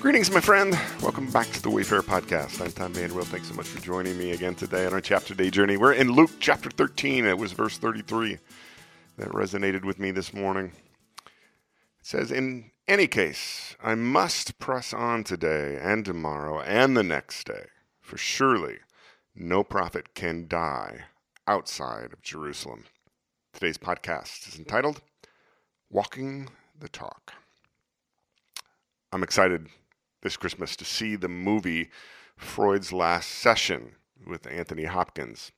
Greetings, my friend. Welcome back to the Wayfarer Podcast. I'm Tom Vander Well. Thanks so much for joining me again today on our chapter day journey. We're in Luke chapter 13. It was verse 33 that resonated with me this morning. It says, In any case, I must press on today and tomorrow and the next day, for surely no prophet can die outside of Jerusalem. Today's podcast is entitled Walking the Talk. I'm excited this Christmas to see the movie Freud's Last Session with Anthony Hopkins.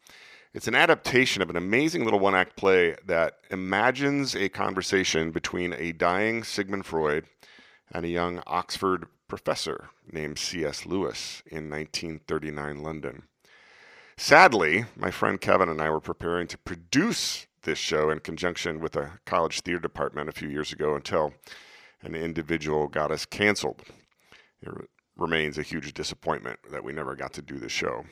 It's an adaptation of an amazing little one act play that imagines a conversation between a dying Sigmund Freud and a young Oxford professor named C.S. Lewis in 1939 London. Sadly, my friend Kevin and I were preparing to produce this show in conjunction with a college theater department a few years ago until an individual got us canceled it remains a huge disappointment that we never got to do the show.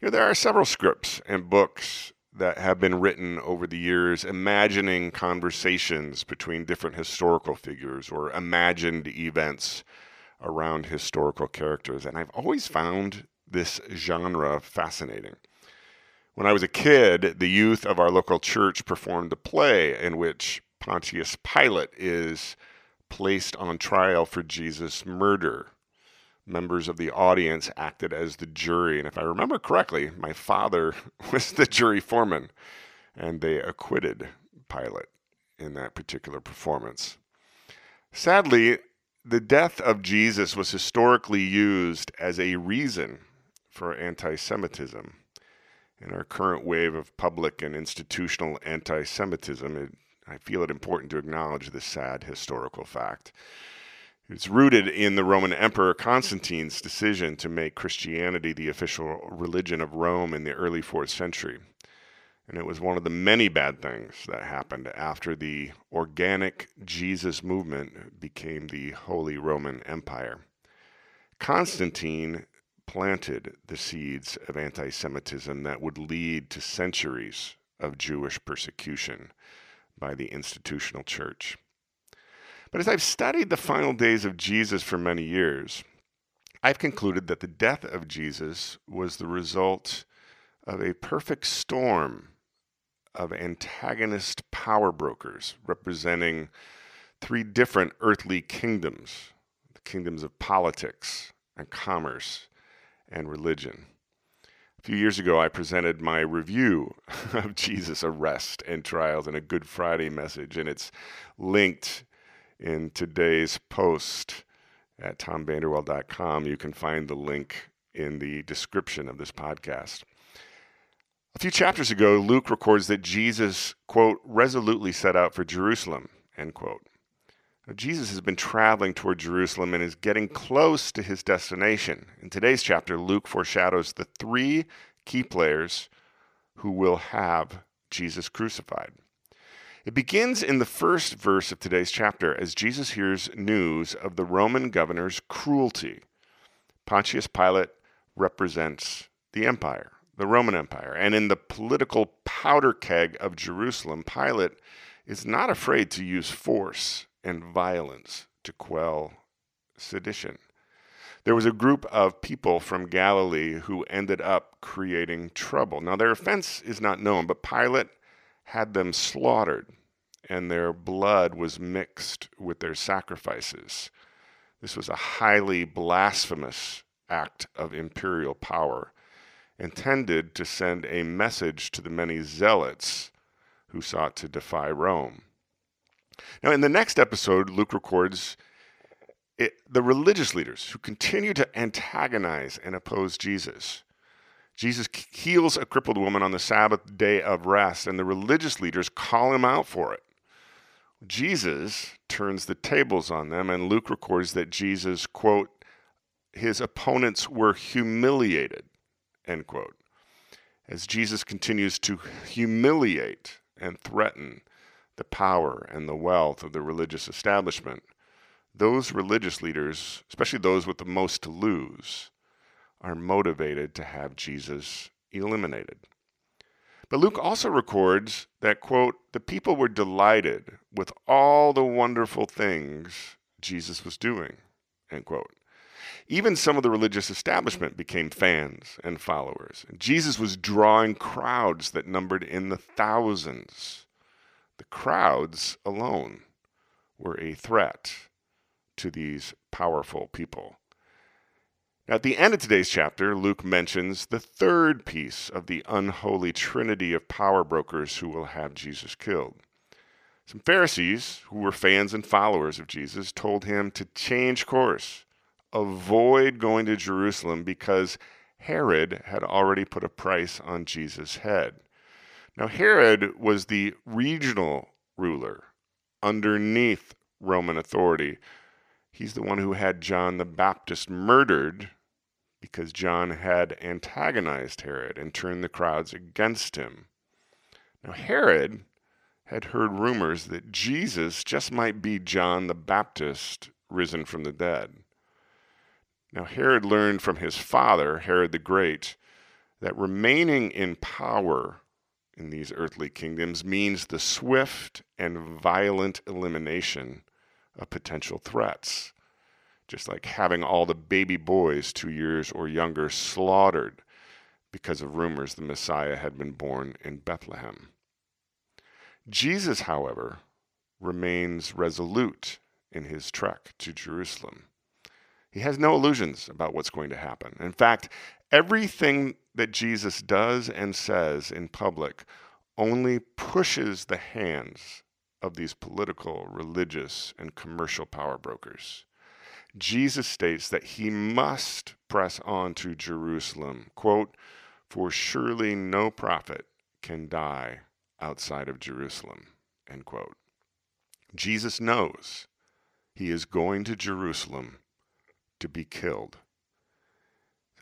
You know, there are several scripts and books that have been written over the years imagining conversations between different historical figures or imagined events around historical characters. And I've always found this genre fascinating. When I was a kid, the youth of our local church performed a play in which Pontius Pilate is placed on trial for Jesus' murder. Members of the audience acted as the jury, and if I remember correctly, my father was the jury foreman, and they acquitted Pilate in that particular performance. Sadly, the death of Jesus was historically used as a reason for anti Semitism. In our current wave of public and institutional anti Semitism, I feel it important to acknowledge this sad historical fact. It's rooted in the Roman Emperor Constantine's decision to make Christianity the official religion of Rome in the early 4th century. And it was one of the many bad things that happened after the organic Jesus movement became the Holy Roman Empire. Constantine planted the seeds of anti Semitism that would lead to centuries of Jewish persecution by the institutional church. But as I've studied the final days of Jesus for many years, I've concluded that the death of Jesus was the result of a perfect storm of antagonist power brokers representing three different earthly kingdoms the kingdoms of politics and commerce and religion. A few years ago, I presented my review of Jesus' arrest and trials in a Good Friday message, and it's linked in today's post at tomvanderwell.com. You can find the link in the description of this podcast. A few chapters ago, Luke records that Jesus, quote, resolutely set out for Jerusalem, end quote. Jesus has been traveling toward Jerusalem and is getting close to his destination. In today's chapter, Luke foreshadows the three key players who will have Jesus crucified. It begins in the first verse of today's chapter as Jesus hears news of the Roman governor's cruelty. Pontius Pilate represents the empire, the Roman Empire, and in the political powder keg of Jerusalem, Pilate is not afraid to use force and violence to quell sedition. There was a group of people from Galilee who ended up creating trouble. Now, their offense is not known, but Pilate had them slaughtered, and their blood was mixed with their sacrifices. This was a highly blasphemous act of imperial power, intended to send a message to the many zealots who sought to defy Rome. Now, in the next episode, Luke records it, the religious leaders who continue to antagonize and oppose Jesus. Jesus heals a crippled woman on the Sabbath day of rest, and the religious leaders call him out for it. Jesus turns the tables on them, and Luke records that Jesus, quote, his opponents were humiliated, end quote. As Jesus continues to humiliate and threaten the power and the wealth of the religious establishment, those religious leaders, especially those with the most to lose, are motivated to have Jesus eliminated. But Luke also records that, quote, the people were delighted with all the wonderful things Jesus was doing, end quote. Even some of the religious establishment became fans and followers. Jesus was drawing crowds that numbered in the thousands. The crowds alone were a threat to these powerful people. Now, at the end of today's chapter, Luke mentions the third piece of the unholy trinity of power brokers who will have Jesus killed. Some Pharisees, who were fans and followers of Jesus, told him to change course, avoid going to Jerusalem because Herod had already put a price on Jesus' head. Now, Herod was the regional ruler underneath Roman authority. He's the one who had John the Baptist murdered because John had antagonized Herod and turned the crowds against him. Now, Herod had heard rumors that Jesus just might be John the Baptist risen from the dead. Now, Herod learned from his father, Herod the Great, that remaining in power in these earthly kingdoms means the swift and violent elimination of potential threats. Just like having all the baby boys two years or younger slaughtered because of rumors the Messiah had been born in Bethlehem. Jesus, however, remains resolute in his trek to Jerusalem. He has no illusions about what's going to happen. In fact, everything that Jesus does and says in public only pushes the hands of these political, religious, and commercial power brokers. Jesus states that he must press on to Jerusalem, quote, for surely no prophet can die outside of Jerusalem. End quote. Jesus knows he is going to Jerusalem to be killed.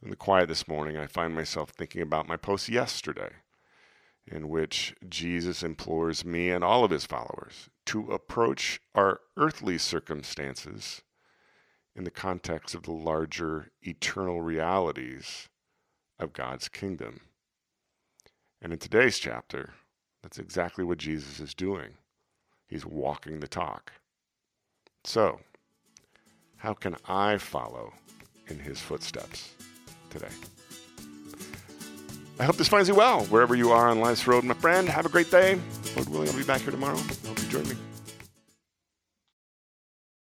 In the quiet this morning, I find myself thinking about my post yesterday, in which Jesus implores me and all of his followers to approach our earthly circumstances in the context of the larger eternal realities of God's kingdom. And in today's chapter, that's exactly what Jesus is doing. He's walking the talk. So, how can I follow in his footsteps today? I hope this finds you well wherever you are on life's road, my friend. Have a great day. Lord willing, I'll be back here tomorrow. I hope you join me.